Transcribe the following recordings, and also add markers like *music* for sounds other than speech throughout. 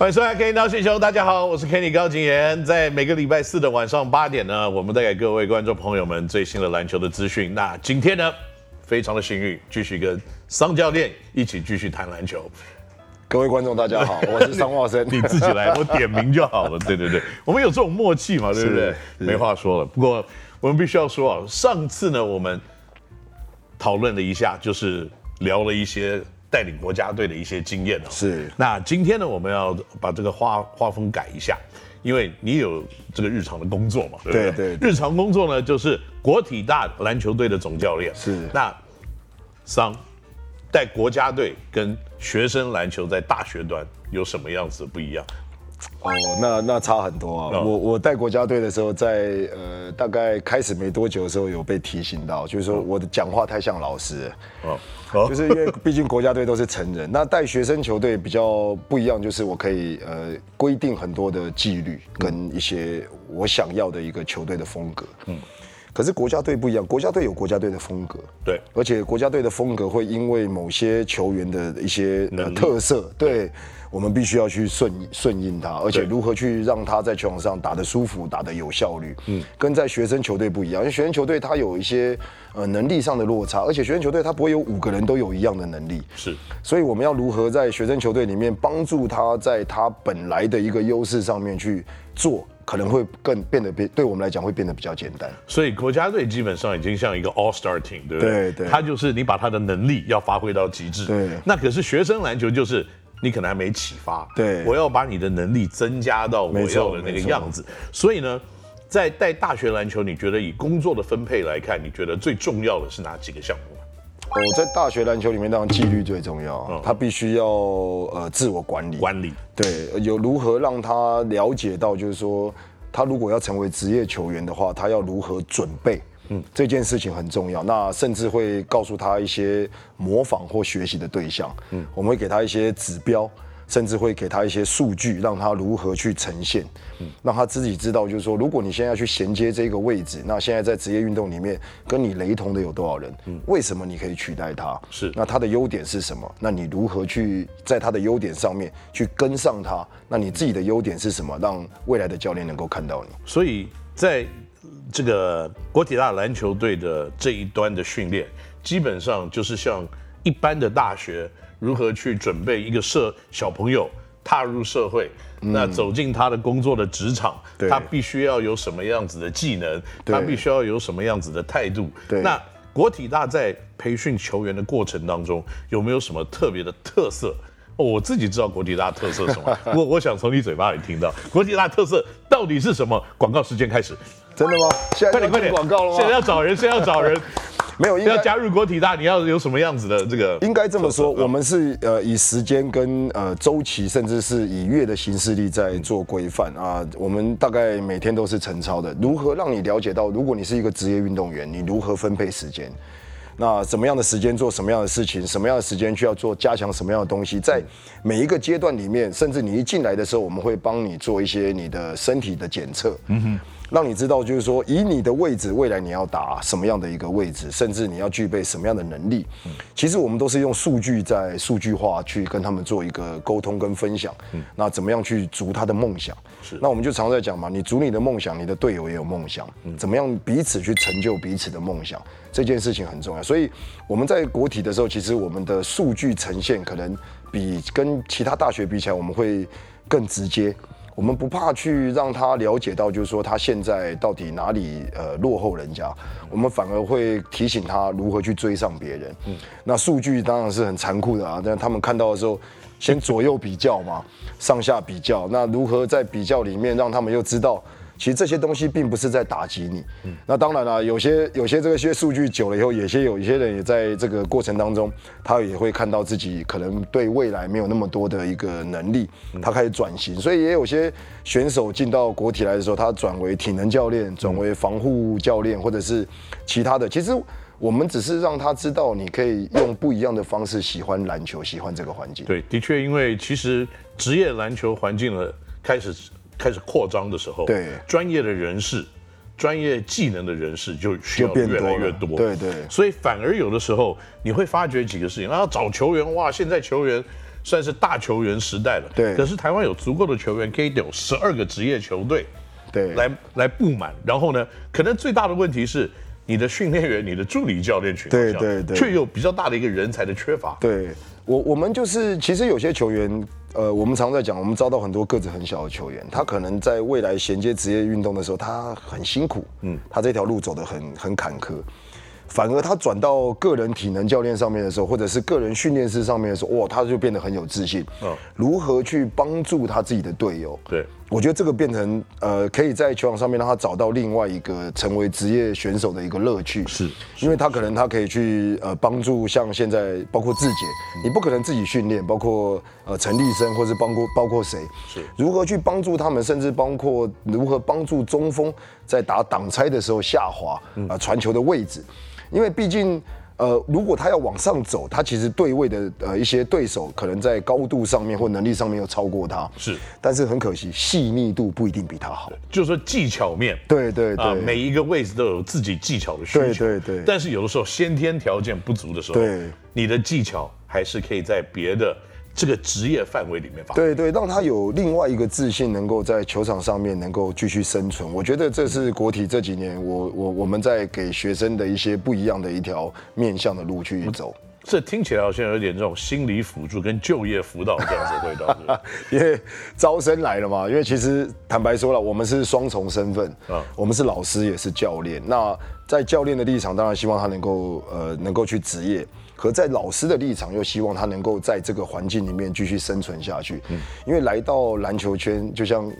欢迎收看《Kenny NOW 星球》，大家好，我是 Kenny 高景言。在每个礼拜四的晚上八点呢，我们带给各位观众朋友们最新的篮球的资讯。那今天呢，非常的幸运，继续跟桑教练一起继续谈篮球。各位观众大家好，我是桑茂生，*laughs* 你自己来，我点名就好了。对对对，我们有这种默契嘛，对不对？没话说了。不过我们必须要说啊，上次呢，我们讨论了一下，就是聊了一些。带领国家队的一些经验哦，是。那今天呢，我们要把这个画画风改一下，因为你有这个日常的工作嘛，对不对？对，对。日常工作呢，就是国体大篮球队的总教练。是。那桑带国家队跟学生篮球在大学端有什么样子不一样？哦，那那差很多啊！我我带国家队的时候在，在呃大概开始没多久的时候，有被提醒到，就是说我的讲话太像老师了，哦，就是因为毕竟国家队都是成人，那带学生球队比较不一样，就是我可以呃规定很多的纪律跟一些我想要的一个球队的风格，嗯，可是国家队不一样，国家队有国家队的风格，对，而且国家队的风格会因为某些球员的一些呃特色，对。我们必须要去顺顺应他，而且如何去让他在球场上打得舒服、打得有效率，嗯，跟在学生球队不一样，因为学生球队他有一些呃能力上的落差，而且学生球队他不会有五个人都有一样的能力，是，所以我们要如何在学生球队里面帮助他在他本来的一个优势上面去做，可能会更变得变，对我们来讲会变得比较简单。所以国家队基本上已经像一个 All Star Team，对不对？对对，他就是你把他的能力要发挥到极致，对。那可是学生篮球就是。你可能还没启发，对，我要把你的能力增加到我要的那个样子。所以呢，在带大学篮球，你觉得以工作的分配来看，你觉得最重要的是哪几个项目？哦，在大学篮球里面，当然纪律最重要，嗯、他必须要呃自我管理，管理，对，有如何让他了解到，就是说他如果要成为职业球员的话，他要如何准备。嗯，这件事情很重要。那甚至会告诉他一些模仿或学习的对象。嗯，我们会给他一些指标，甚至会给他一些数据，让他如何去呈现。嗯，让他自己知道，就是说，如果你现在要去衔接这个位置，那现在在职业运动里面跟你雷同的有多少人？嗯，为什么你可以取代他？是，那他的优点是什么？那你如何去在他的优点上面去跟上他？那你自己的优点是什么？让未来的教练能够看到你。所以在。这个国体大篮球队的这一端的训练，基本上就是像一般的大学如何去准备一个社小朋友踏入社会，嗯、那走进他的工作的职场，他必须要有什么样子的技能，他必须要有什么样子的态度。那国体大在培训球员的过程当中，有没有什么特别的特色？哦、我自己知道国体大特色是什么，我我想从你嘴巴里听到国体大特色到底是什么？广告时间开始。真的吗？现在快点快点广告了吗？现在要找人，现在要找人，*laughs* 没有要加入国体大，你要有什么样子的这个？应该这么说，我们是呃以时间跟呃周期，甚至是以月的形式力在做规范啊。我们大概每天都是晨操的，如何让你了解到，如果你是一个职业运动员，你如何分配时间？那什么样的时间做什么样的事情？什么样的时间需要做加强什么样的东西？在每一个阶段里面，甚至你一进来的时候，我们会帮你做一些你的身体的检测。嗯哼。让你知道，就是说，以你的位置，未来你要打什么样的一个位置，甚至你要具备什么样的能力。其实我们都是用数据在数据化去跟他们做一个沟通跟分享。那怎么样去逐他的梦想？是。那我们就常在讲嘛，你逐你的梦想，你的队友也有梦想。怎么样彼此去成就彼此的梦想？这件事情很重要。所以我们在国体的时候，其实我们的数据呈现可能比跟其他大学比起来，我们会更直接。我们不怕去让他了解到，就是说他现在到底哪里呃落后人家，我们反而会提醒他如何去追上别人。嗯，那数据当然是很残酷的啊，但他们看到的时候，先左右比较嘛，上下比较，那如何在比较里面让他们又知道。其实这些东西并不是在打击你，嗯，那当然了，有些有些这个些数据久了以后，有些有一些人也在这个过程当中，他也会看到自己可能对未来没有那么多的一个能力，他开始转型，所以也有些选手进到国体来的时候，他转为体能教练，转为防护教练，或者是其他的。其实我们只是让他知道，你可以用不一样的方式喜欢篮球，喜欢这个环境。对，的确，因为其实职业篮球环境的开始。开始扩张的时候，对专业的人士、专业技能的人士就需要越来越多，对对，所以反而有的时候你会发觉几个事情，然后找球员，哇，现在球员算是大球员时代了。对。可是台湾有足够的球员可以有十二个职业球队，对，来来布满。然后呢，可能最大的问题是你的训练员、你的助理教练群，对对对，却有比较大的一个人才的缺乏。对我，我们就是其实有些球员，呃，我们常在讲，我们招到很多个子很小的球员，他可能在未来衔接职业运动的时候，他很辛苦，嗯，他这条路走得很很坎坷。反而他转到个人体能教练上面的时候，或者是个人训练师上面的时候，哇，他就变得很有自信。嗯，如何去帮助他自己的队友？对，我觉得这个变成呃，可以在球场上面让他找到另外一个成为职业选手的一个乐趣。是，因为他可能他可以去呃帮助像现在包括志杰，你不可能自己训练，包括呃陈立生，或是包括包括谁，是。如何去帮助他们，甚至包括如何帮助中锋在打挡拆的时候下滑啊传球的位置。因为毕竟，呃，如果他要往上走，他其实对位的呃一些对手可能在高度上面或能力上面要超过他，是，但是很可惜，细腻度不一定比他好。就是说技巧面，对对对，啊，每一个位置都有自己技巧的需求，对对对。但是有的时候先天条件不足的时候，对，你的技巧还是可以在别的。这个职业范围里面发，对对，让他有另外一个自信，能够在球场上面能够继续生存。我觉得这是国体这几年我我我们在给学生的一些不一样的一条面向的路去走。这听起来好像有点这种心理辅助跟就业辅导这样子的味道。因为 *laughs* 招生来了嘛，因为其实坦白说了，我们是双重身份啊，我们是老师也是教练。那在教练的立场，当然希望他能够呃能够去职业。可在老师的立场，又希望他能够在这个环境里面继续生存下去。嗯，因为来到篮球圈，就像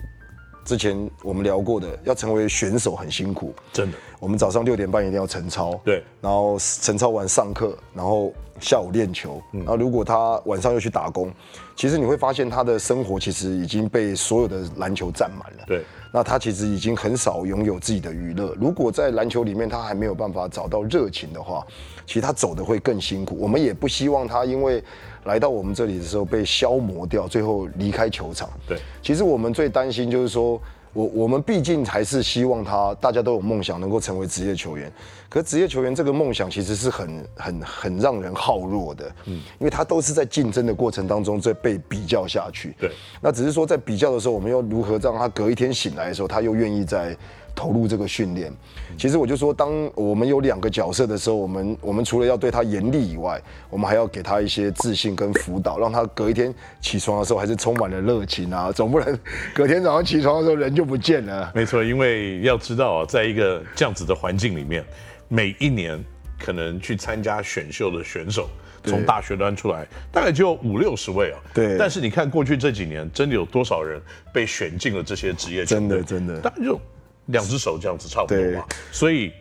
之前我们聊过的，要成为选手很辛苦，真的。我们早上六点半一定要晨操，对，然后晨操完上课，然后下午练球。然后如果他晚上又去打工，其实你会发现他的生活其实已经被所有的篮球占满了。对，那他其实已经很少拥有自己的娱乐。如果在篮球里面他还没有办法找到热情的话，其实他走的会更辛苦，我们也不希望他因为来到我们这里的时候被消磨掉，最后离开球场。对，其实我们最担心就是说，我我们毕竟还是希望他大家都有梦想，能够成为职业球员。可是职业球员这个梦想其实是很很很让人耗弱的，嗯，因为他都是在竞争的过程当中在被比较下去。对，那只是说在比较的时候，我们又如何让他隔一天醒来的时候，他又愿意在。投入这个训练，其实我就说，当我们有两个角色的时候，我们我们除了要对他严厉以外，我们还要给他一些自信跟辅导，让他隔一天起床的时候还是充满了热情啊，总不能隔天早上起床的时候人就不见了。没错，因为要知道啊，在一个这样子的环境里面，每一年可能去参加选秀的选手，从大学端出来，大概就五六十位啊。对。但是你看过去这几年，真的有多少人被选进了这些职业球队？真的真的，大概就。两只手这样子差不多嘛，所以，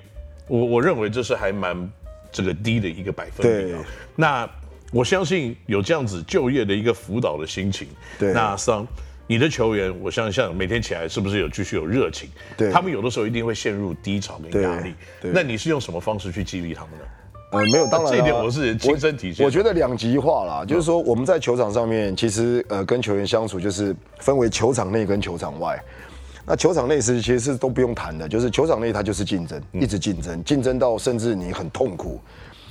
我我认为这是还蛮这个低的一个百分比啊。那我相信有这样子就业的一个辅导的心情。对，那桑，你的球员，我相信每天起来是不是有继续有热情？对，他们有的时候一定会陷入低潮跟压力。对，那你是用什么方式去激励他们呢？呃，没有，当然、啊、这一点我是亲身体验。我觉得两极化啦，就是说我们在球场上面，其实呃跟球员相处就是分为球场内跟球场外。那球场内是其实是都不用谈的，就是球场内它就是竞争，一直竞争，竞争到甚至你很痛苦，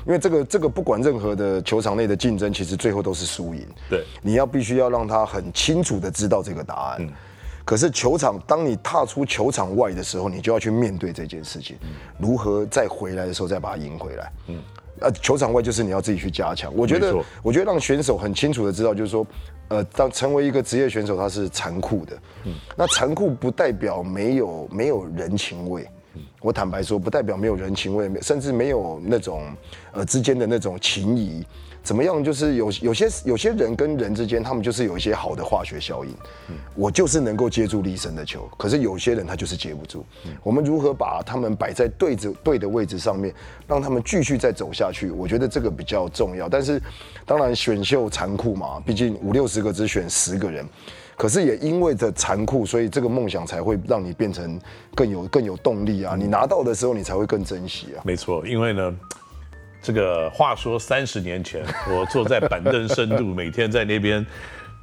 因为这个这个不管任何的球场内的竞争，其实最后都是输赢。对，你要必须要让他很清楚的知道这个答案。可是球场，当你踏出球场外的时候，你就要去面对这件事情，如何再回来的时候再把它赢回来。嗯，呃，球场外就是你要自己去加强。我觉得，我觉得让选手很清楚的知道，就是说。呃，当成为一个职业选手，他是残酷的。嗯，那残酷不代表没有没有人情味。嗯，我坦白说，不代表没有人情味，甚至没有那种呃之间的那种情谊。怎么样？就是有有些有些人跟人之间，他们就是有一些好的化学效应。嗯，我就是能够接住立身的球，可是有些人他就是接不住。嗯，我们如何把他们摆在对着对的位置上面，让他们继续再走下去？我觉得这个比较重要。但是，当然选秀残酷嘛，毕竟五六十个只选十个人。可是也因为这残酷，所以这个梦想才会让你变成更有更有动力啊！你拿到的时候，你才会更珍惜啊。没错，因为呢。这个话说三十年前，*laughs* 我坐在板凳深度，每天在那边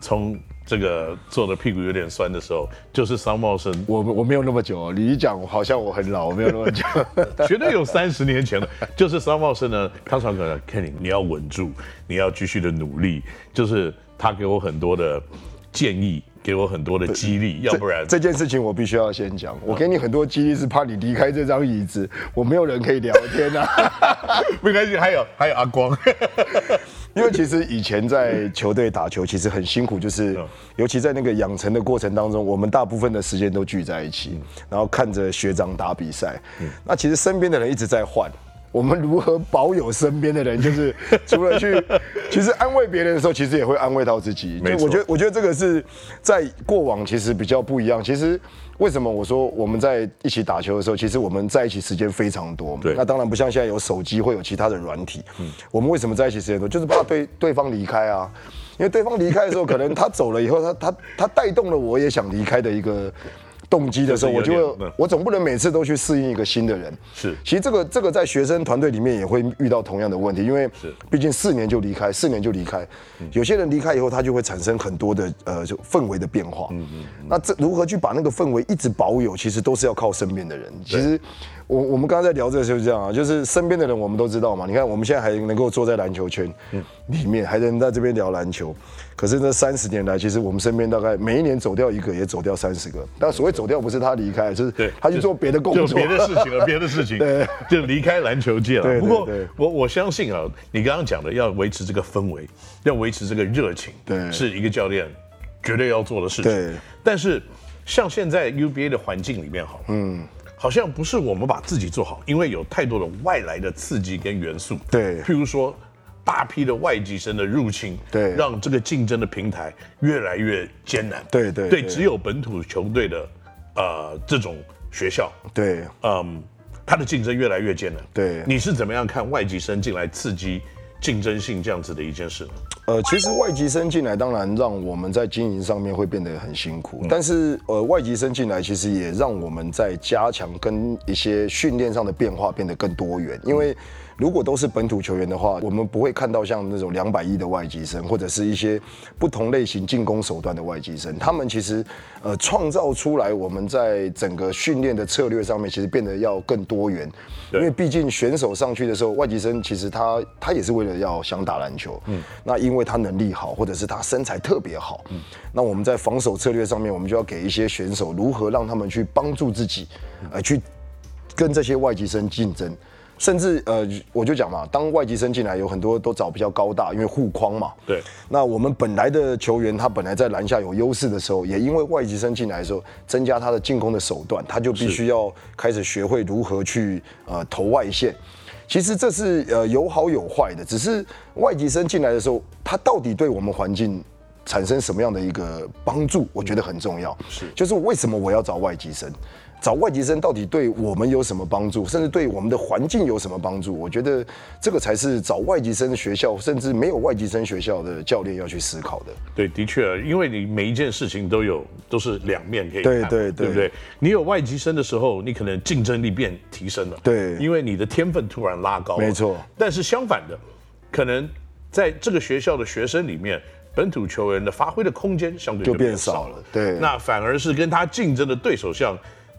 从这个坐的屁股有点酸的时候，就是桑茂生。我我没有那么久，你一讲好像我很老，我没有那么久，*laughs* 绝对有三十年前了。就是桑茂生呢，他常常 Kenny，你要稳住，你要继续的努力。就是他给我很多的建议，给我很多的激励，要不然这，件事情我必须要先讲。我给你很多激励，是怕你离开这张椅子，我没有人可以聊天啊。*laughs* 没关系，还有还有阿光。*laughs* 因为其实以前在球队打球，其实很辛苦，就是尤其在那个养成的过程当中，我们大部分的时间都聚在一起，然后看着学长打比赛。那其实身边的人一直在换，我们如何保有身边的人？就是 *laughs* 除了去，其实安慰别人的时候，其实也会安慰到自己。没错，我觉得，我觉得这个是在过往其实比较不一样。其实。为什么我说我们在一起打球的时候，其实我们在一起时间非常多。对，那当然不像现在有手机，会有其他的软体。嗯，我们为什么在一起时间多？就是怕对对方离开啊，因为对方离开的时候，可能他走了以后，他他他带动了我也想离开的一个。动机的时候，我就会，我总不能每次都去适应一个新的人。是，其实这个这个在学生团队里面也会遇到同样的问题，因为毕竟四年就离开，四年就离开，有些人离开以后，他就会产生很多的呃就氛围的变化。嗯嗯。那这如何去把那个氛围一直保有，其实都是要靠身边的人。其实我我们刚刚在聊这个就是这样啊，就是身边的人我们都知道嘛。你看我们现在还能够坐在篮球圈里面，还能在这边聊篮球。可是这三十年来，其实我们身边大概每一年走掉一个，也走掉三十个。但所谓走掉，不是他离开，就是他去做别的工作，别的事情了，别的事情，*laughs* 对，就离开篮球界了。对，不过我我相信啊，你刚刚讲的要维持这个氛围，要维持这个热情，对，是一个教练绝对要做的事情。对。但是像现在 UBA 的环境里面，好，嗯，好像不是我们把自己做好，因为有太多的外来的刺激跟元素。对。譬如说。大批的外籍生的入侵，对，让这个竞争的平台越来越艰难。对对对，只有本土球队的，呃，这种学校，对，嗯，它的竞争越来越艰难。对，你是怎么样看外籍生进来刺激竞争性这样子的一件事呢？呃，其实外籍生进来，当然让我们在经营上面会变得很辛苦。嗯、但是，呃，外籍生进来，其实也让我们在加强跟一些训练上的变化变得更多元，因为。如果都是本土球员的话，我们不会看到像那种两百亿的外籍生，或者是一些不同类型进攻手段的外籍生。他们其实呃创造出来，我们在整个训练的策略上面，其实变得要更多元。因为毕竟选手上去的时候，外籍生其实他他也是为了要想打篮球。嗯。那因为他能力好，或者是他身材特别好。嗯。那我们在防守策略上面，我们就要给一些选手如何让他们去帮助自己，呃，去跟这些外籍生竞争。甚至呃，我就讲嘛，当外籍生进来，有很多都找比较高大，因为护框嘛。对。那我们本来的球员，他本来在篮下有优势的时候，也因为外籍生进来的时候，增加他的进攻的手段，他就必须要开始学会如何去呃投外线。其实这是呃有好有坏的，只是外籍生进来的时候，他到底对我们环境产生什么样的一个帮助，我觉得很重要。是。就是为什么我要找外籍生？找外籍生到底对我们有什么帮助，甚至对我们的环境有什么帮助？我觉得这个才是找外籍生的学校，甚至没有外籍生学校的教练要去思考的。对，的确，因为你每一件事情都有都是两面可以看，对对对，对不对？你有外籍生的时候，你可能竞争力变提升了，对，因为你的天分突然拉高，没错。但是相反的，可能在这个学校的学生里面，本土球员的发挥的空间相对就变少了，对。那反而是跟他竞争的对手像。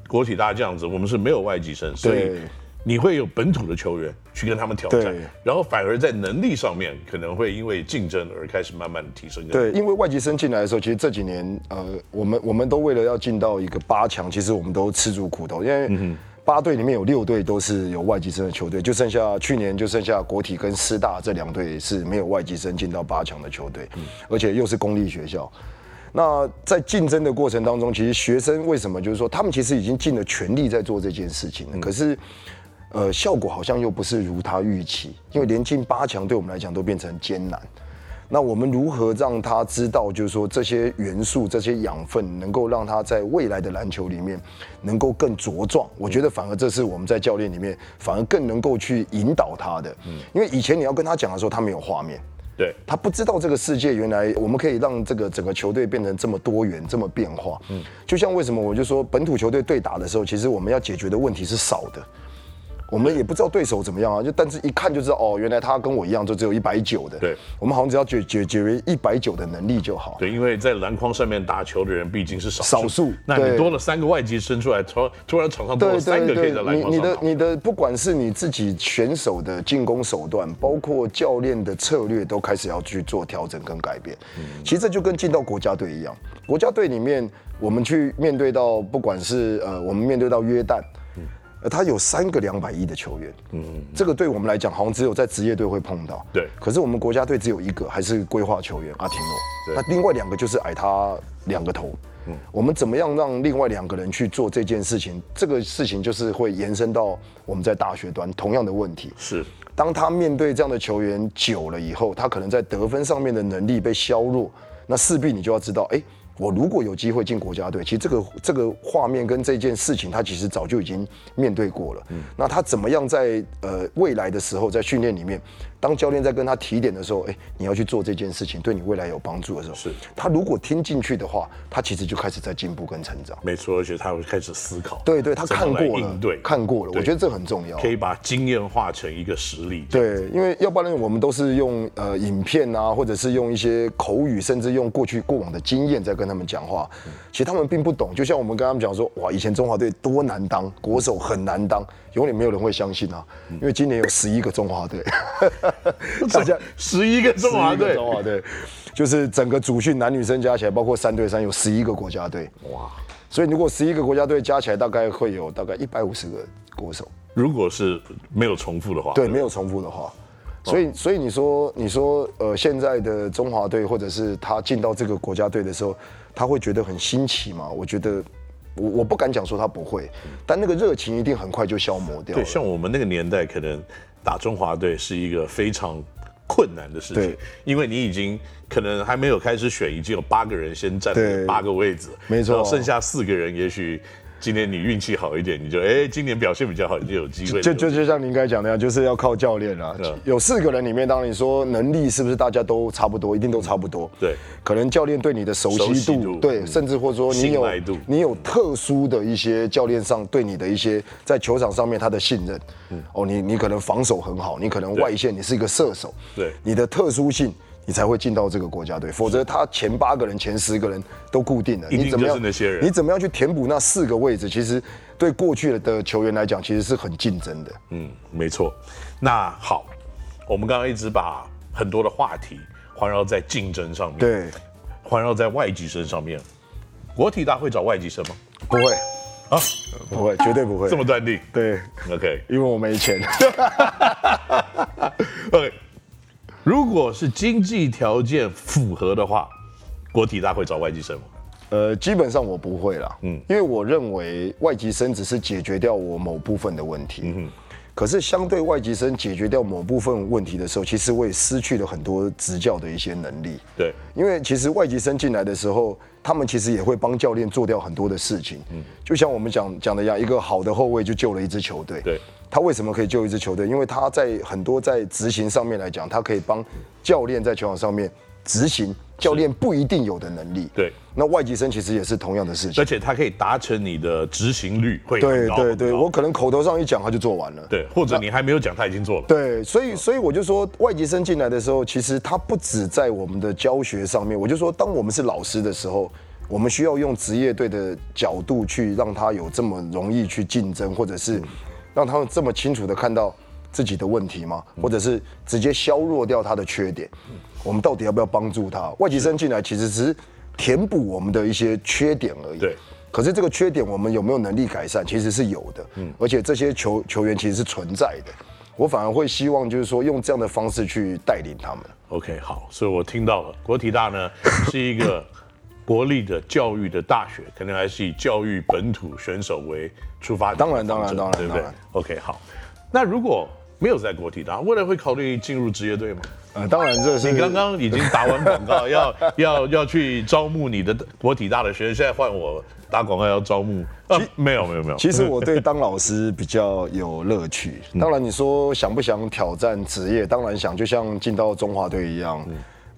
国体大这样子，我们是没有外籍生，所以你会有本土的球员去跟他们挑战，然后反而在能力上面可能会因为竞争而开始慢慢的提升。对，因为外籍生进来的时候，其实这几年呃，我们我们都为了要进到一个八强，其实我们都吃足苦头，因为八队里面有六队都是有外籍生的球队，就剩下去年就剩下国体跟师大这两队是没有外籍生进到八强的球队，而且又是公立学校。那在竞争的过程当中，其实学生为什么就是说他们其实已经尽了全力在做这件事情，可是，呃，效果好像又不是如他预期，因为连进八强对我们来讲都变成艰难。那我们如何让他知道，就是说这些元素、这些养分，能够让他在未来的篮球里面能够更茁壮？我觉得反而这是我们在教练里面反而更能够去引导他的。嗯，因为以前你要跟他讲的时候，他没有画面。对，他不知道这个世界原来我们可以让这个整个球队变成这么多元、这么变化。嗯，就像为什么我就说本土球队对打的时候，其实我们要解决的问题是少的，我们也不知道对手怎么样啊，就但是一看就知道哦，原来他跟我一样，就只有一百九的。对，我们好像只要解解决为一百九的能力就好。对，因为在篮筐上面打球的人毕竟是少数，少数。那你多了三个外籍生出来，突突然场上多了三个可以在篮筐上。你你的你的不管是你自己选手的进攻手段，包括教练的策略，都开始要去做调整跟改变。嗯，其实这就跟进到国家队一样，国家队里面我们去面对到，不管是呃我们面对到约旦。他有三个两百亿的球员，嗯，这个对我们来讲，好像只有在职业队会碰到。对，可是我们国家队只有一个，还是规划球员阿提诺。那另外两个就是矮他两个头。嗯，我们怎么样让另外两个人去做这件事情？这个事情就是会延伸到我们在大学端同样的问题。是，当他面对这样的球员久了以后，他可能在得分上面的能力被削弱，那势必你就要知道，哎。我如果有机会进国家队，其实这个这个画面跟这件事情，他其实早就已经面对过了。嗯，那他怎么样在呃未来的时候，在训练里面？当教练在跟他提点的时候，哎，你要去做这件事情，对你未来有帮助的时候，是他如果听进去的话，他其实就开始在进步跟成长。没错，而且他会开始思考。对对，他看过了，应对看过了，我觉得这很重要，可以把经验化成一个实力。对，因为要不然我们都是用呃影片啊，或者是用一些口语，甚至用过去过往的经验在跟他们讲话，其实他们并不懂。就像我们跟他们讲说，哇，以前中华队多难当，国手很难当，永远没有人会相信啊，因为今年有十一个中华队。*laughs* 大家十一个中华队，中华队就是整个主训男女生加起来，包括三对三，有十一个国家队。哇！所以如果十一个国家队加起来，大概会有大概一百五十个国手。如果是没有重复的话，对，没有重复的话，所以所以你说你说呃，现在的中华队或者是他进到这个国家队的时候，他会觉得很新奇吗？我觉得我我不敢讲说他不会，但那个热情一定很快就消磨掉。对，像我们那个年代，可能打中华队是一个非常。困难的事情，因为你已经可能还没有开始选，已经有八个人先占了八个位置，没错，剩下四个人也许。今年你运气好一点，你就哎、欸，今年表现比较好，你就有机会。就就就像您刚才讲的样，就是要靠教练啦。有四个人里面，当然你说能力是不是大家都差不多，一定都差不多。对，可能教练对你的熟悉度，悉度对，甚至或者说你有你有特殊的一些教练上对你的一些在球场上面他的信任。嗯，哦，你你可能防守很好，你可能外线你是一个射手。对，你的特殊性。你才会进到这个国家队，否则他前八个人、前十个人都固定了，你怎么样？你怎么样去填补那四个位置？其实对过去的球员来讲，其实是很竞争的。嗯，没错。那好，我们刚刚一直把很多的话题环绕在竞争上面，对，环绕在外籍生上面。国体大会找外籍生吗？不会啊，不会，绝对不会。这么断定？对，OK，因为我没钱。*laughs* OK。如果是经济条件符合的话，国体大会找外籍生吗？呃，基本上我不会啦，嗯，因为我认为外籍生只是解决掉我某部分的问题，嗯哼，可是相对外籍生解决掉某部分问题的时候，其实我也失去了很多执教的一些能力，对，因为其实外籍生进来的时候，他们其实也会帮教练做掉很多的事情，嗯，就像我们讲讲的一样，一个好的后卫就救了一支球队，对。他为什么可以救一支球队？因为他在很多在执行上面来讲，他可以帮教练在球场上面执行教练不一定有的能力。对，那外籍生其实也是同样的事情，而且他可以达成你的执行率会很高。对对对，我可能口头上一讲他就做完了。对，或者你还没有讲他已经做了。对，所以所以我就说，外籍生进来的时候，其实他不止在我们的教学上面。我就说，当我们是老师的时候，我们需要用职业队的角度去让他有这么容易去竞争，或者是。让他们这么清楚的看到自己的问题吗？或者是直接削弱掉他的缺点？我们到底要不要帮助他？外籍生进来其实只是填补我们的一些缺点而已。对。可是这个缺点我们有没有能力改善？其实是有的。嗯。而且这些球球员其实是存在的。我反而会希望就是说用这样的方式去带领他们。OK，好。所以我听到了，国体大呢 *laughs* 是一个。国立的教育的大学，可能还是以教育本土选手为出发点。当然，当然，当然，对不对？OK，好。那如果没有在国体大，未来会考虑进入职业队吗？呃，当然，这是你刚刚已经打完广告，*laughs* 要要要去招募你的国体大的学生，现在换我打广告要招募。呃，没有，没有，没有。其实我对当老师比较有乐趣。当然，你说想不想挑战职业？当然想，就像进到中华队一样。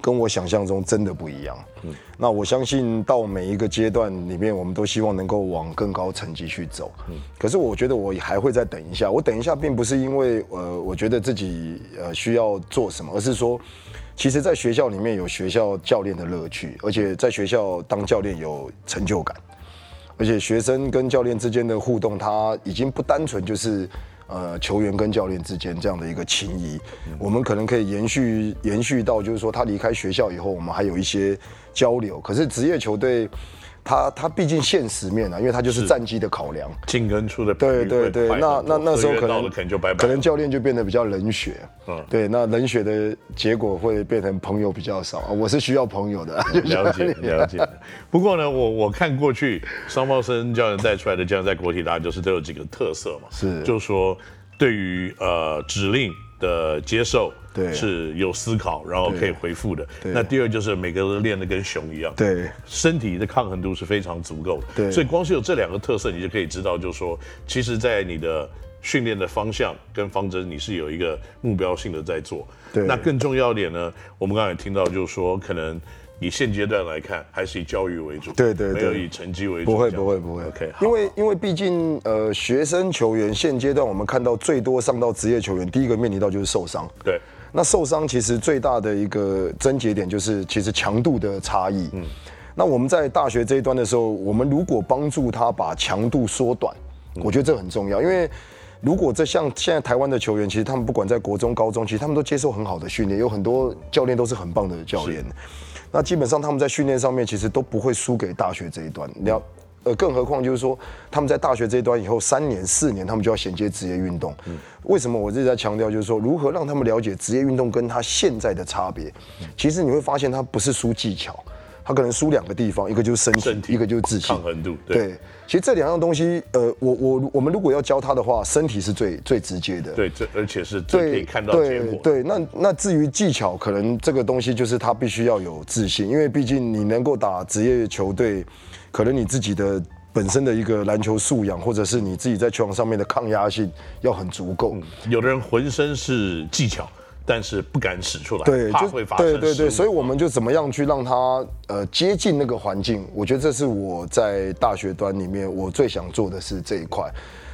跟我想象中真的不一样。嗯，那我相信到每一个阶段里面，我们都希望能够往更高层级去走。嗯，可是我觉得我还会再等一下。我等一下，并不是因为呃，我觉得自己呃需要做什么，而是说，其实在学校里面有学校教练的乐趣，而且在学校当教练有成就感，而且学生跟教练之间的互动，他已经不单纯就是。呃，球员跟教练之间这样的一个情谊，我们可能可以延续延续到，就是说他离开学校以后，我们还有一些交流。可是职业球队，他他毕竟现实面啊，因为他就是战绩的考量，进跟出的对对对，那那那时候可能可能就拜拜，可能教练就变得比较冷血，嗯，对，那冷血的结果会变成朋友比较少。啊。我是需要朋友的，*laughs* 了解了解。不过呢，我我看过去桑茂生教练带出来的这样在国体大，就是都有几个特色嘛，是，就是说对于呃指令的接受。对，是有思考，然后可以回复的。那第二就是每个人练得跟熊一样，对，身体的抗衡度是非常足够的。对，所以光是有这两个特色，你就可以知道，就是说，其实，在你的训练的方向跟方针，你是有一个目标性的在做。对，那更重要一点呢，我们刚才听到，就是说，可能以现阶段来看，还是以教育为主，对对，没有以成绩为主。不会不会不会，OK。因为因为毕竟呃，学生球员现阶段我们看到最多上到职业球员，第一个面临到就是受伤。对。那受伤其实最大的一个症结点就是其实强度的差异。嗯，那我们在大学这一端的时候，我们如果帮助他把强度缩短，我觉得这很重要。因为如果这像现在台湾的球员，其实他们不管在国中、高中，其实他们都接受很好的训练，有很多教练都是很棒的教练。那基本上他们在训练上面其实都不会输给大学这一端。你要。呃，更何况就是说，他们在大学这一端以后三年四年，他们就要衔接职业运动。嗯，为什么我一直在强调，就是说如何让他们了解职业运动跟他现在的差别？其实你会发现，他不是输技巧，他可能输两个地方，一个就是身体，身体一个就是自信。抗衡度。对，对，其实这两样东西，呃，我我我们如果要教他的话，身体是最最直接的。对，这而且是最可以看到结果。对，对，那那至于技巧，可能这个东西就是他必须要有自信，因为毕竟你能够打职业球队。可能你自己的本身的一个篮球素养，或者是你自己在球场上面的抗压性要很足够。嗯，有的人浑身是技巧，但是不敢使出来，对，怕会发生。对对对，所以我们就怎么样去让他呃接近那个环境？我觉得这是我在大学端里面我最想做的是这一块。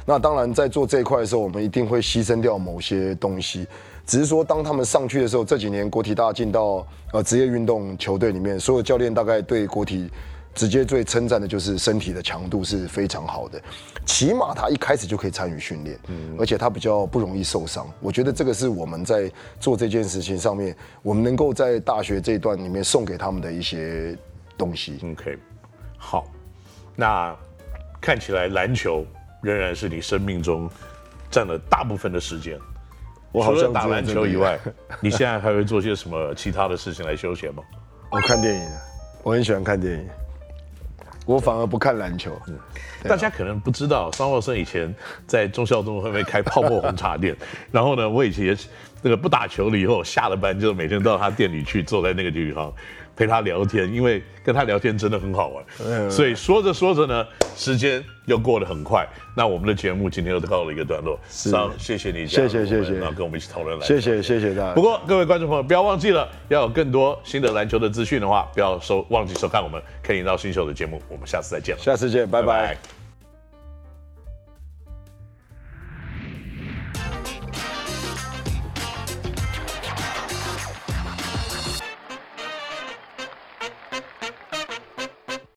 那当然在做这一块的时候，我们一定会牺牲掉某些东西。只是说当他们上去的时候，这几年国体大进到呃职业运动球队里面，所有教练大概对国体。直接最称赞的就是身体的强度是非常好的，起码他一开始就可以参与训练，嗯，而且他比较不容易受伤。我觉得这个是我们在做这件事情上面，我们能够在大学这一段里面送给他们的一些东西。OK，好，那看起来篮球仍然是你生命中占了大部分的时间。我好像打篮球以外，*laughs* 你现在还会做些什么其他的事情来休闲吗？我看电影，我很喜欢看电影。我反而不看篮球。嗯，大家可能不知道，桑浩森以前在忠孝东路后面开泡沫红茶店。*laughs* 然后呢，我以前那个不打球了以后，下了班就每天到他店里去，坐在那个地方陪他聊天，因为跟他聊天真的很好玩。嗯，所以说着说着呢，时间又过得很快。那我们的节目今天又到了一个段落。桑，谢谢你，谢谢谢谢，然后跟我们一起讨论篮球。谢谢谢谢大家。不过各位观众朋友，不要忘记了，要有更多新的篮球的资讯的话，不要收忘记收看我们 Ken 引导新秀的节目。我们下次再见了，下次见，拜拜。拜拜。